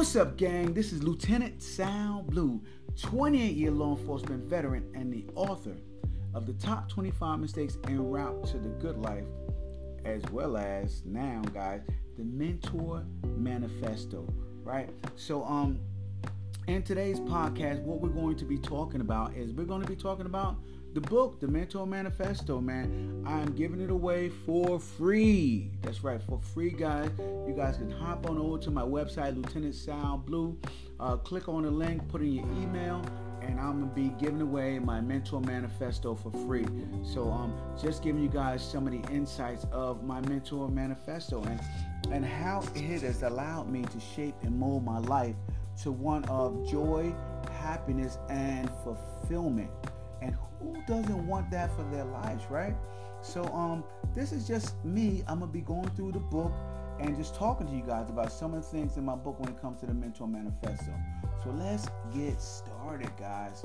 What's up, gang? This is Lieutenant Sal Blue, 28 year law enforcement veteran and the author of the top 25 mistakes en route to the good life, as well as now, guys, the Mentor Manifesto, right? So, um, in today's podcast, what we're going to be talking about is we're going to be talking about the book, the Mentor Manifesto, man. I'm giving it away for free. That's right, for free, guys. You guys can hop on over to my website, Lieutenant Sal Blue. Uh, click on the link, put in your email, and I'm gonna be giving away my Mentor Manifesto for free. So, um, just giving you guys some of the insights of my Mentor Manifesto and and how it has allowed me to shape and mold my life to one of joy, happiness, and fulfillment. And who doesn't want that for their lives, right? So um this is just me. I'm gonna be going through the book and just talking to you guys about some of the things in my book when it comes to the Mentor Manifesto. So let's get started, guys.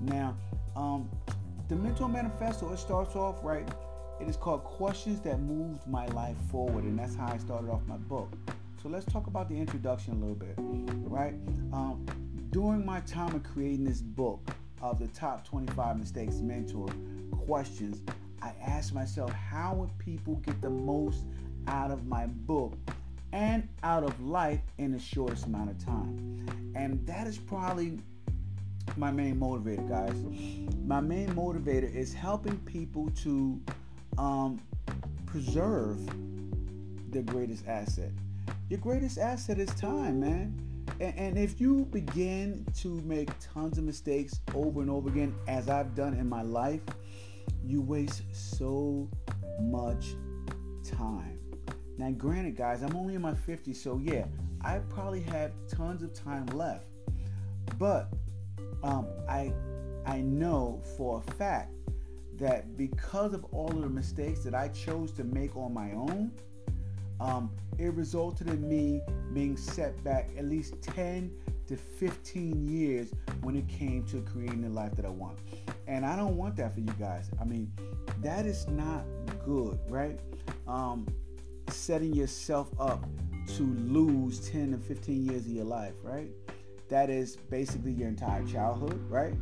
Now, um, the Mentor Manifesto, it starts off right. It is called Questions That Moved My Life Forward, and that's how I started off my book. So let's talk about the introduction a little bit, right? Um, during my time of creating this book, of the top 25 mistakes mentor questions, I asked myself, how would people get the most out of my book and out of life in the shortest amount of time? And that is probably my main motivator, guys. My main motivator is helping people to um, preserve their greatest asset. Your greatest asset is time, man. And, if you begin to make tons of mistakes over and over again, as I've done in my life, you waste so much time. Now, granted, guys, I'm only in my 50s, so yeah, I probably have tons of time left. But um, I I know for a fact that because of all of the mistakes that I chose to make on my own, um, it resulted in me being set back at least 10 to 15 years when it came to creating the life that I want. And I don't want that for you guys. I mean, that is not good, right? Um, setting yourself up to lose 10 to 15 years of your life, right? That is basically your entire childhood, right?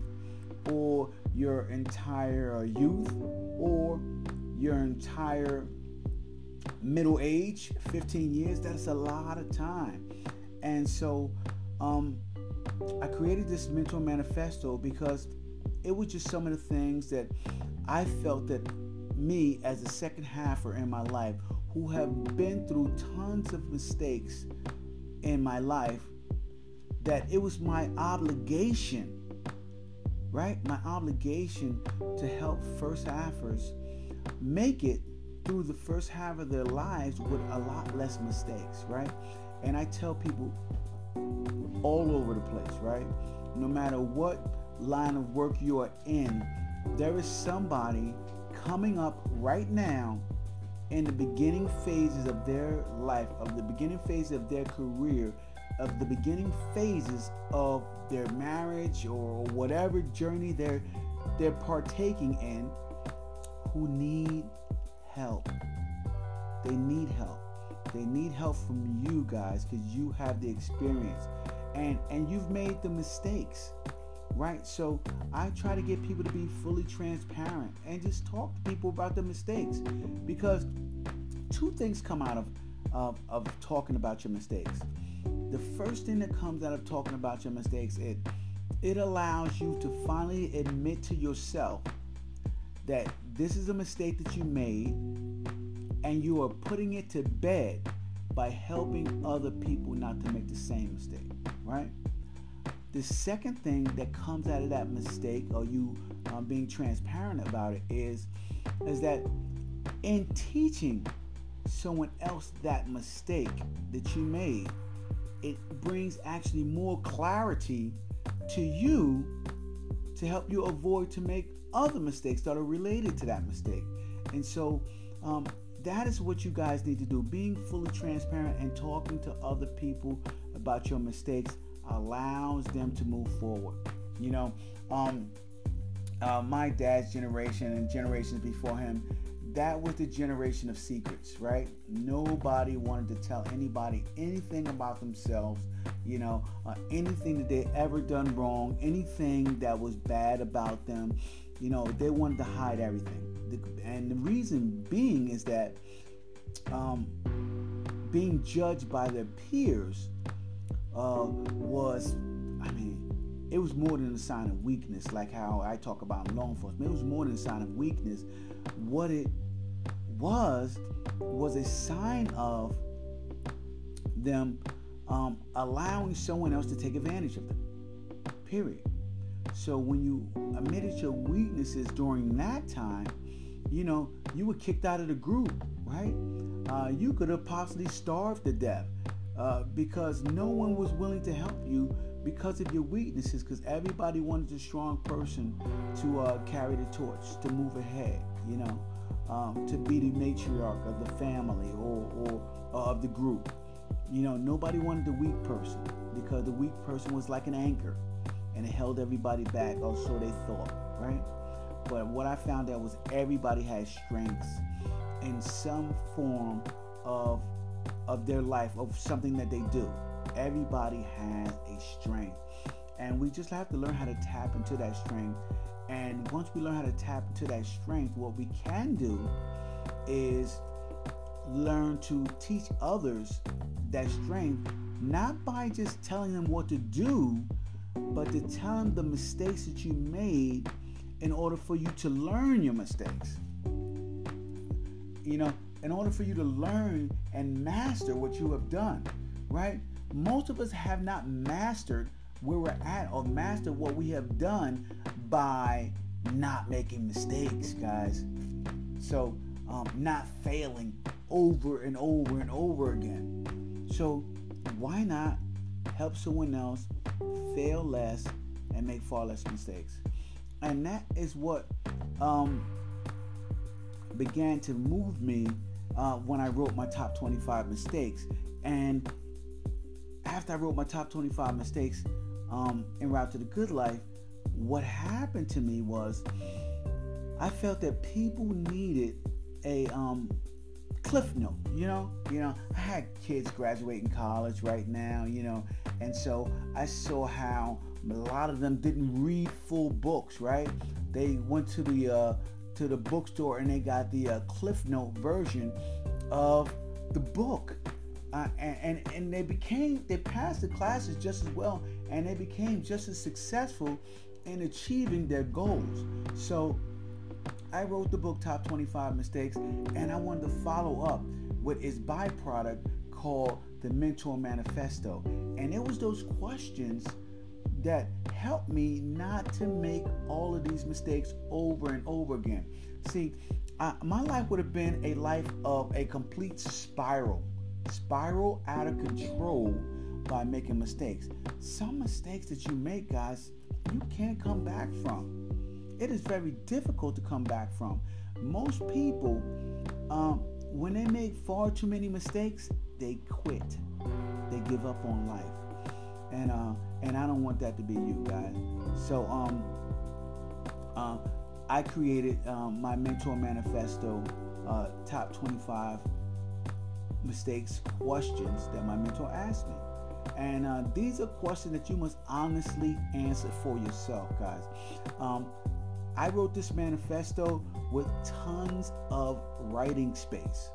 Or your entire youth, or your entire middle age, 15 years, that's a lot of time. And so um, I created this mentor manifesto because it was just some of the things that I felt that me as a second halfer in my life who have been through tons of mistakes in my life that it was my obligation right my obligation to help first halfers make it through the first half of their lives with a lot less mistakes, right? And I tell people all over the place, right? No matter what line of work you are in, there is somebody coming up right now in the beginning phases of their life, of the beginning phase of their career, of the beginning phases of their marriage or whatever journey they're they're partaking in who need help. They need help. They need help from you guys because you have the experience and and you've made the mistakes. Right? So I try to get people to be fully transparent and just talk to people about the mistakes because two things come out of of, of talking about your mistakes. The first thing that comes out of talking about your mistakes it it allows you to finally admit to yourself that this is a mistake that you made and you are putting it to bed by helping other people not to make the same mistake, right? The second thing that comes out of that mistake or you um, being transparent about it is is that in teaching someone else that mistake that you made, it brings actually more clarity to you to help you avoid to make other mistakes that are related to that mistake. And so um, that is what you guys need to do. Being fully transparent and talking to other people about your mistakes allows them to move forward. You know, um, uh, my dad's generation and generations before him, that was the generation of secrets, right? Nobody wanted to tell anybody anything about themselves, you know, uh, anything that they ever done wrong, anything that was bad about them. You know, they wanted to hide everything. And the reason being is that um, being judged by their peers uh, was, I mean, it was more than a sign of weakness, like how I talk about law enforcement. It was more than a sign of weakness. What it was was a sign of them um, allowing someone else to take advantage of them. Period. So when you admitted your weaknesses during that time, you know you were kicked out of the group, right? Uh, you could have possibly starved to death uh, because no one was willing to help you because of your weaknesses. Because everybody wanted a strong person to uh, carry the torch, to move ahead. You know um, to be the matriarch of the family or, or, or of the group. You know, nobody wanted the weak person because the weak person was like an anchor and it held everybody back, or so they thought, right? But what I found out was everybody has strengths in some form of of their life, of something that they do. Everybody has a strength. And we just have to learn how to tap into that strength and once we learn how to tap into that strength, what we can do is learn to teach others that strength, not by just telling them what to do, but to tell them the mistakes that you made in order for you to learn your mistakes. You know, in order for you to learn and master what you have done, right? Most of us have not mastered where we're at or mastered what we have done by not making mistakes, guys. So, um, not failing over and over and over again. So, why not help someone else fail less and make far less mistakes? And that is what um, began to move me uh, when I wrote my top 25 mistakes. And after I wrote my top 25 mistakes um, en route to the good life, what happened to me was I felt that people needed a um, cliff note, you know, you know, I had kids graduating college right now, you know, and so I saw how a lot of them didn't read full books, right? They went to the uh, to the bookstore and they got the uh, cliff note version of the book, uh, and, and and they became they passed the classes just as well, and they became just as successful in achieving their goals. So I wrote the book Top 25 Mistakes and I wanted to follow up with its byproduct called the Mentor Manifesto. And it was those questions that helped me not to make all of these mistakes over and over again. See, I, my life would have been a life of a complete spiral, spiral out of control by making mistakes. Some mistakes that you make, guys, you can't come back from. It is very difficult to come back from. Most people, um, when they make far too many mistakes, they quit. They give up on life, and uh, and I don't want that to be you guys. So um, uh, I created um, my mentor manifesto, uh, top 25 mistakes questions that my mentor asked me. And uh, these are questions that you must honestly answer for yourself, guys. Um, I wrote this manifesto with tons of writing space,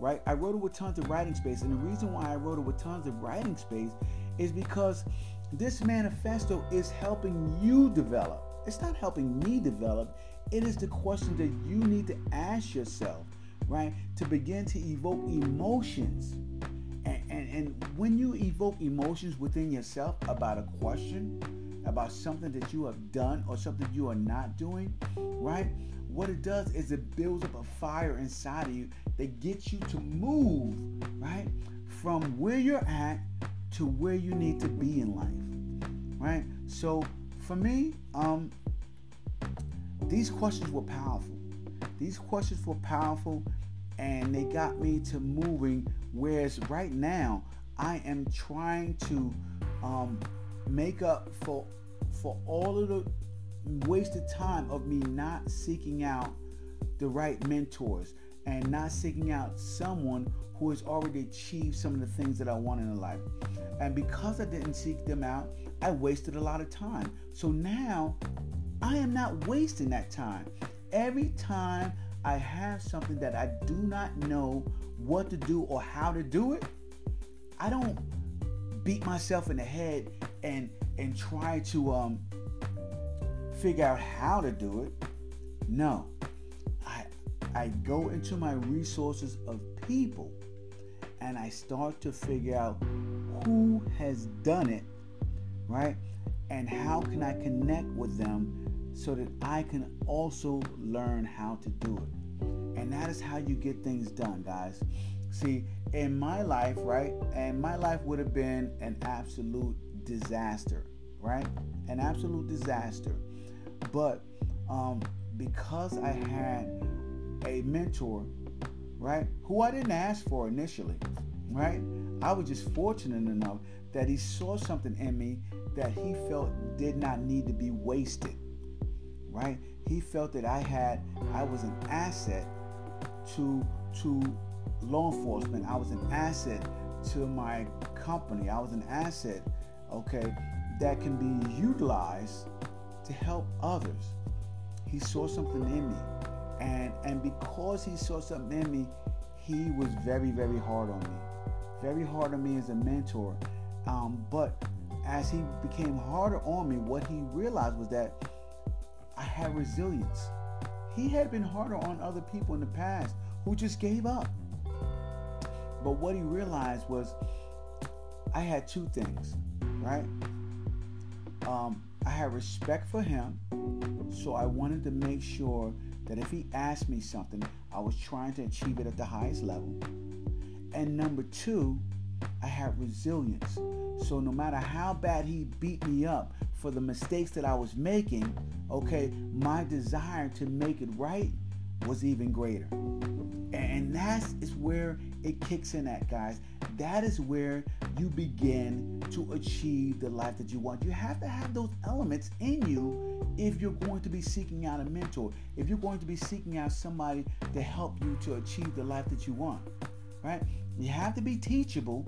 right? I wrote it with tons of writing space. And the reason why I wrote it with tons of writing space is because this manifesto is helping you develop. It's not helping me develop. It is the question that you need to ask yourself, right? To begin to evoke emotions and, and when you evoke emotions within yourself about a question, about something that you have done or something you are not doing, right? What it does is it builds up a fire inside of you that gets you to move, right? From where you're at to where you need to be in life, right? So for me, um, these questions were powerful. These questions were powerful and they got me to moving Whereas right now, I am trying to um, make up for for all of the wasted time of me not seeking out the right mentors and not seeking out someone who has already achieved some of the things that I want in life. And because I didn't seek them out, I wasted a lot of time. So now I am not wasting that time. Every time I have something that I do not know what to do or how to do it, I don't beat myself in the head and and try to um figure out how to do it. No. I I go into my resources of people and I start to figure out who has done it, right? And how can I connect with them so that I can also learn how to do it. And that is how you get things done, guys. See, in my life, right? And my life would have been an absolute disaster, right? An absolute disaster. But um, because I had a mentor, right, who I didn't ask for initially, right? I was just fortunate enough that he saw something in me that he felt did not need to be wasted right? He felt that I had, I was an asset to to law enforcement. I was an asset to my company. I was an asset, okay, that can be utilized to help others. He saw something in me. And and because he saw something in me, he was very, very hard on me. Very hard on me as a mentor. Um, but as he became harder on me, what he realized was that I had resilience. He had been harder on other people in the past who just gave up. But what he realized was I had two things, right? Um, I had respect for him, so I wanted to make sure that if he asked me something, I was trying to achieve it at the highest level. And number two, I had resilience. So no matter how bad he beat me up for the mistakes that I was making, okay, my desire to make it right was even greater. And that is where it kicks in at, guys. That is where you begin to achieve the life that you want. You have to have those elements in you if you're going to be seeking out a mentor, if you're going to be seeking out somebody to help you to achieve the life that you want, right? You have to be teachable,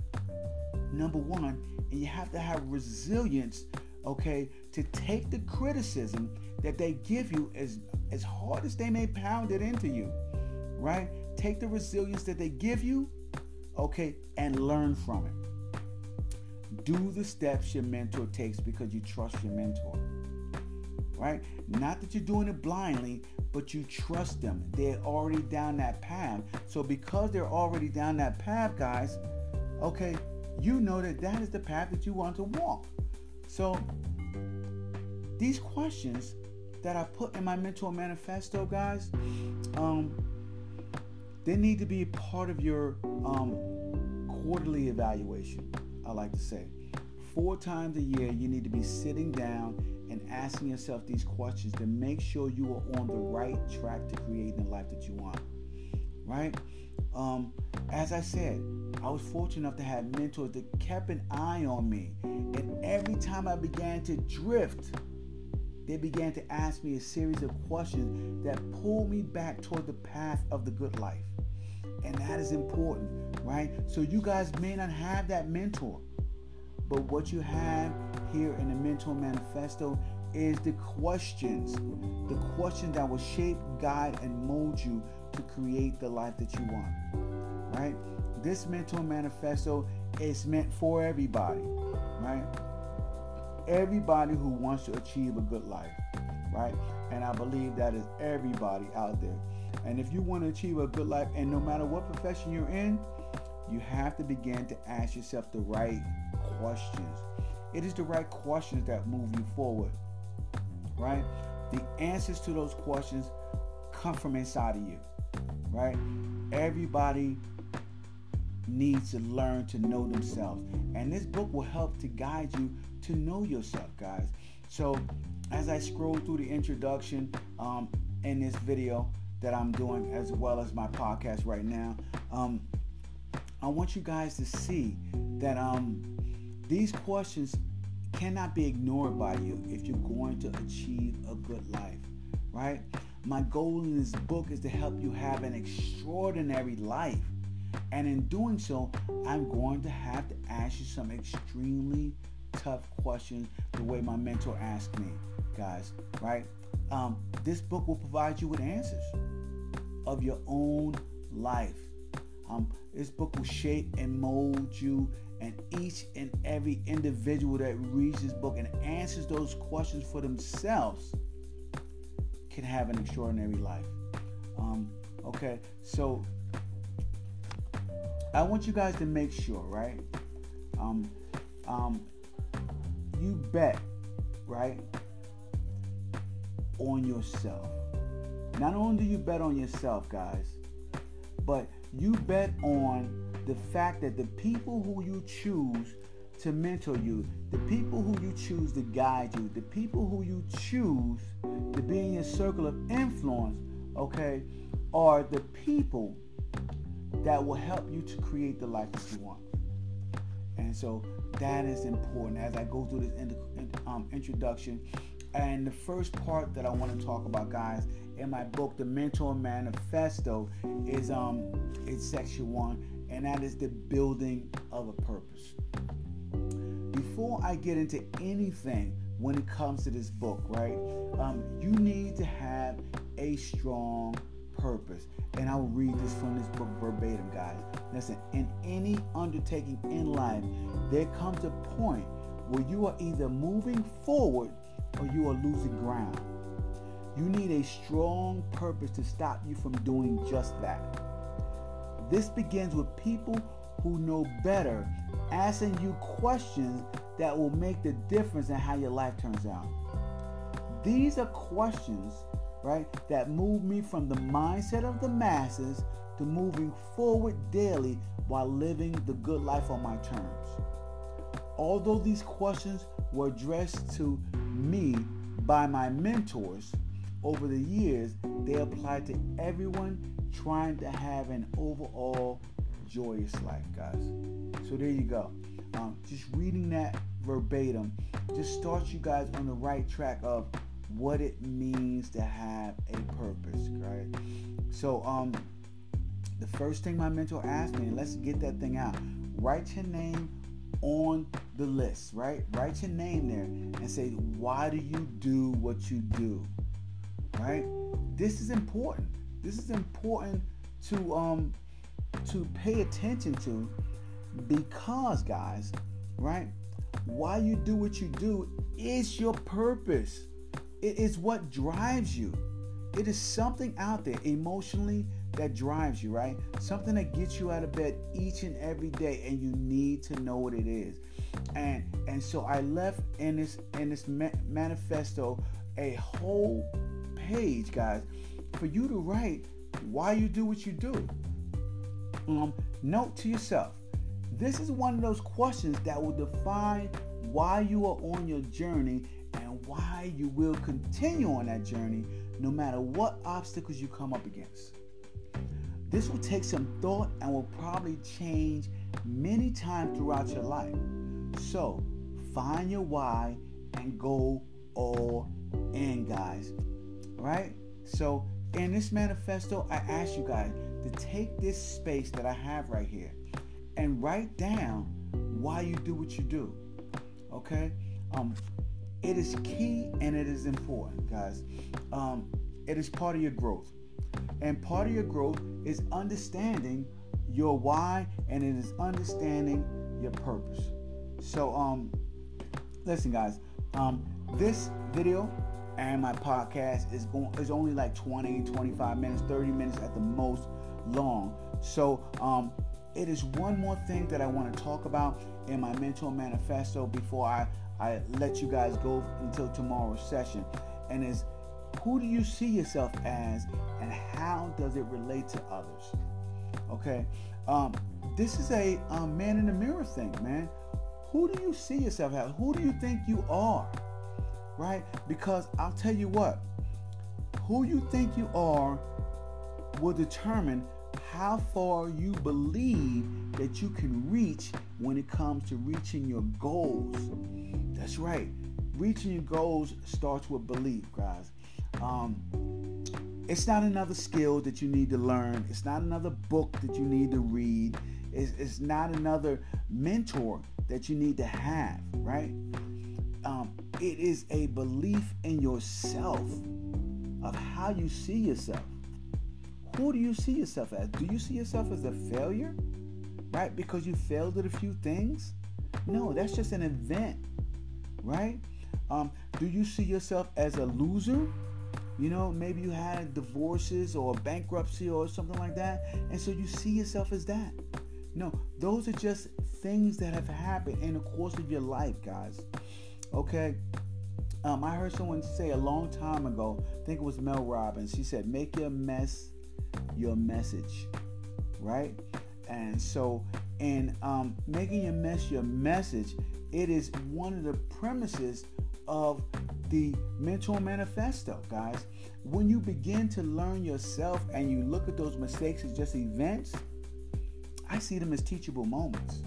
number one, and you have to have resilience, okay, to take the criticism that they give you as as hard as they may pound it into you, right? Take the resilience that they give you, okay, and learn from it. Do the steps your mentor takes because you trust your mentor. Right? Not that you're doing it blindly, but you trust them. They're already down that path. So because they're already down that path, guys, okay, you know that that is the path that you want to walk. So these questions that I put in my mentor manifesto, guys, um, they need to be part of your um, quarterly evaluation. I like to say, four times a year, you need to be sitting down and asking yourself these questions to make sure you are on the right track to creating the life that you want. Right? Um, as I said, I was fortunate enough to have mentors that kept an eye on me. And every time I began to drift, they began to ask me a series of questions that pulled me back toward the path of the good life. And that is important, right? So you guys may not have that mentor, but what you have here in the Mentor Manifesto is the questions, the questions that will shape, guide, and mold you to create the life that you want, right? This Mentor Manifesto is meant for everybody, right? everybody who wants to achieve a good life, right? And I believe that is everybody out there. And if you want to achieve a good life, and no matter what profession you're in, you have to begin to ask yourself the right questions. It is the right questions that move you forward, right? The answers to those questions come from inside of you, right? Everybody needs to learn to know themselves. And this book will help to guide you to know yourself, guys. So, as I scroll through the introduction um, in this video that I'm doing, as well as my podcast right now, um, I want you guys to see that um, these questions cannot be ignored by you if you're going to achieve a good life, right? My goal in this book is to help you have an extraordinary life. And in doing so, I'm going to have to ask you some extremely tough questions the way my mentor asked me, guys, right? Um, this book will provide you with answers of your own life. Um, this book will shape and mold you and each and every individual that reads this book and answers those questions for themselves can have an extraordinary life. Um, okay, so I want you guys to make sure, right? Um, um, you bet, right, on yourself. Not only do you bet on yourself, guys, but you bet on the fact that the people who you choose to mentor you, the people who you choose to guide you, the people who you choose to be in your circle of influence, okay, are the people that will help you to create the life that you want. And so that is important as I go through this in, um, introduction. And the first part that I want to talk about, guys, in my book, The Mentor Manifesto, is um, it's section one, and that is the building of a purpose. Before I get into anything when it comes to this book, right, um, you need to have a strong purpose. And I'll read this from this book verbatim, guys. Listen, in any undertaking in life, there comes a point where you are either moving forward or you are losing ground. You need a strong purpose to stop you from doing just that. This begins with people who know better asking you questions that will make the difference in how your life turns out. These are questions, right, that move me from the mindset of the masses to moving forward daily while living the good life on my terms. Although these questions were addressed to me by my mentors over the years, they apply to everyone trying to have an overall joyous life, guys. So there you go. Um, just reading that verbatim just starts you guys on the right track of what it means to have a purpose, right? So um, the first thing my mentor asked me, and let's get that thing out. Write your name on the list, right? Write your name there and say, why do you do what you do? Right? This is important. This is important to um to pay attention to because guys, right? Why you do what you do is your purpose. It is what drives you. It is something out there emotionally that drives you, right? Something that gets you out of bed each and every day, and you need to know what it is. And and so I left in this in this manifesto a whole page, guys, for you to write why you do what you do. Um, note to yourself, this is one of those questions that will define why you are on your journey and why you will continue on that journey no matter what obstacles you come up against. This will take some thought and will probably change many times throughout your life. So, find your why and go all in, guys. Right? So, in this manifesto, I ask you guys to take this space that I have right here and write down why you do what you do. Okay? Um, it is key and it is important, guys. Um, it is part of your growth. And part of your growth is understanding your why and it is understanding your purpose. So um listen guys, um this video and my podcast is going is only like 20 25 minutes 30 minutes at the most long so um it is one more thing that i want to talk about in my mentor manifesto before i i let you guys go until tomorrow's session and is who do you see yourself as and how does it relate to others okay um this is a um, man in the mirror thing man who do you see yourself as who do you think you are right? Because I'll tell you what, who you think you are will determine how far you believe that you can reach when it comes to reaching your goals. That's right. Reaching your goals starts with belief, guys. Um, it's not another skill that you need to learn. It's not another book that you need to read. It's, it's not another mentor that you need to have, right? Um, it is a belief in yourself of how you see yourself. Who do you see yourself as? Do you see yourself as a failure? Right? Because you failed at a few things? No, that's just an event, right? Um, do you see yourself as a loser? You know, maybe you had divorces or bankruptcy or something like that, and so you see yourself as that. No, those are just things that have happened in the course of your life, guys. Okay. Um, I heard someone say a long time ago, I think it was Mel Robbins, she said, make your mess your message, right? And so, in um, making your mess your message, it is one of the premises of the Mentor Manifesto, guys. When you begin to learn yourself and you look at those mistakes as just events, I see them as teachable moments.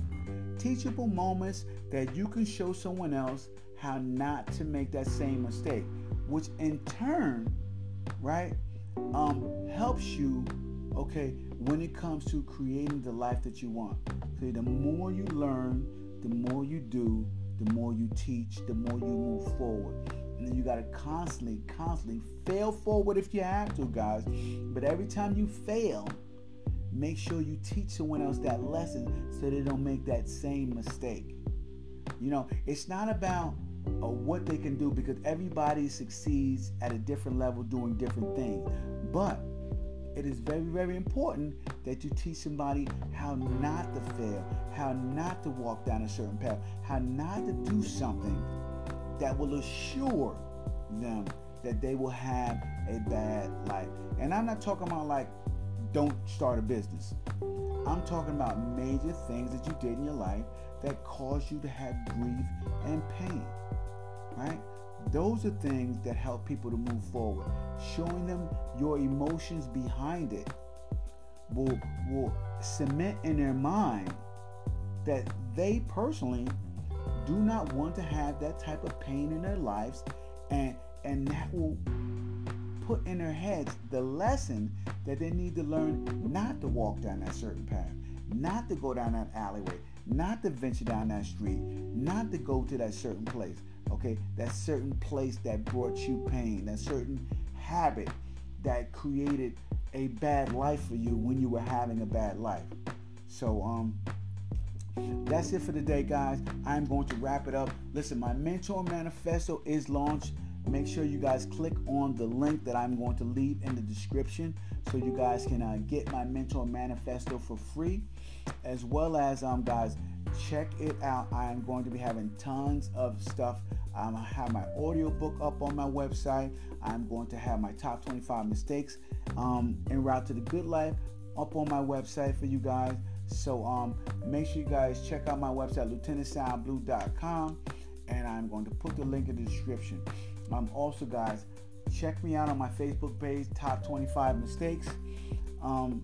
Teachable moments that you can show someone else how not to make that same mistake, which in turn, right, um, helps you, okay, when it comes to creating the life that you want. So the more you learn, the more you do, the more you teach, the more you move forward. And you got to constantly, constantly fail forward if you have to, guys. But every time you fail, make sure you teach someone else that lesson so they don't make that same mistake. You know, it's not about uh, what they can do because everybody succeeds at a different level doing different things. But it is very, very important that you teach somebody how not to fail, how not to walk down a certain path, how not to do something that will assure them that they will have a bad life. And I'm not talking about like don't start a business. I'm talking about major things that you did in your life that caused you to have grief and pain. Right? Those are things that help people to move forward. Showing them your emotions behind it will, will cement in their mind that they personally do not want to have that type of pain in their lives and and that will put in their heads the lesson that they need to learn not to walk down that certain path, not to go down that alleyway, not to venture down that street, not to go to that certain place okay that certain place that brought you pain that certain habit that created a bad life for you when you were having a bad life. So um that's it for today guys. I'm going to wrap it up. Listen my mentor manifesto is launched. Make sure you guys click on the link that i'm going to leave in the description so you guys can uh, get my mentor manifesto for free as well as um guys check it out i am going to be having tons of stuff um, I have my audio book up on my website. I'm going to have my top 25 mistakes um, en route to the good life up on my website for you guys. So um, make sure you guys check out my website, lieutenantsalblue.com, and I'm going to put the link in the description. Um, also, guys, check me out on my Facebook page, Top 25 Mistakes. Um,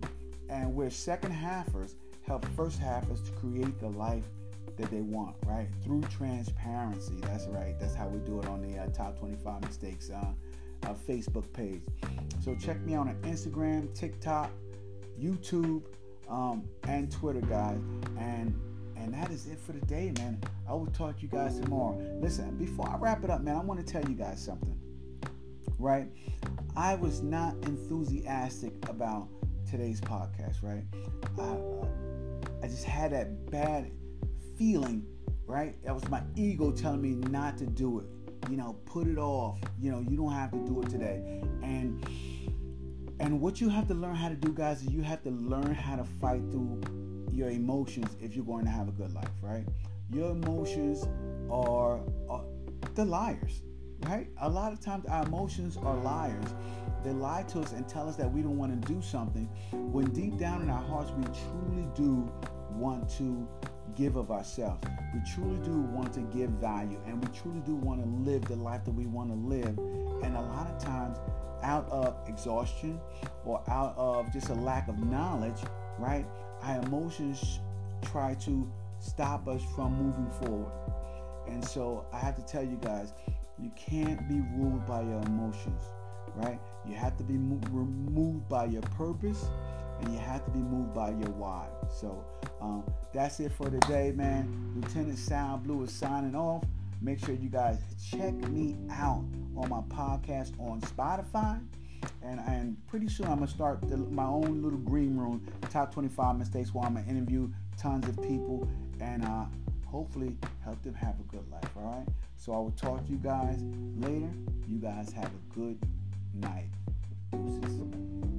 and we're second halfers help first halfers to create the life that they want, right? Through transparency. That's right. That's how we do it on the uh, Top 25 Mistakes uh, uh, Facebook page. So check me out on Instagram, TikTok, YouTube, um, and Twitter, guys. And and that is it for the day, man. I will talk to you guys tomorrow. Listen, before I wrap it up, man, I want to tell you guys something. Right? I was not enthusiastic about today's podcast, right? I, uh, I just had that bad feeling, right? That was my ego telling me not to do it. You know, put it off. You know, you don't have to do it today. And and what you have to learn how to do, guys, is you have to learn how to fight through your emotions if you're going to have a good life, right? Your emotions are, are the liars, right? A lot of times our emotions are liars. They lie to us and tell us that we don't want to do something when deep down in our hearts we truly do want to give of ourselves. We truly do want to give value and we truly do want to live the life that we want to live. And a lot of times, out of exhaustion or out of just a lack of knowledge, right, our emotions try to stop us from moving forward. And so I have to tell you guys, you can't be ruled by your emotions. right? You have to be moved by your purpose and you have to be moved by your why. So um, that's it for today, man. Lieutenant Sal Blue is signing off. Make sure you guys check me out on my podcast on Spotify. And, and pretty soon I'm gonna start the, my own little green room, top 25 mistakes, where I'm gonna interview tons of people and uh, hopefully help them have a good life. All right. So I will talk to you guys later. You guys have a good night. Deuces.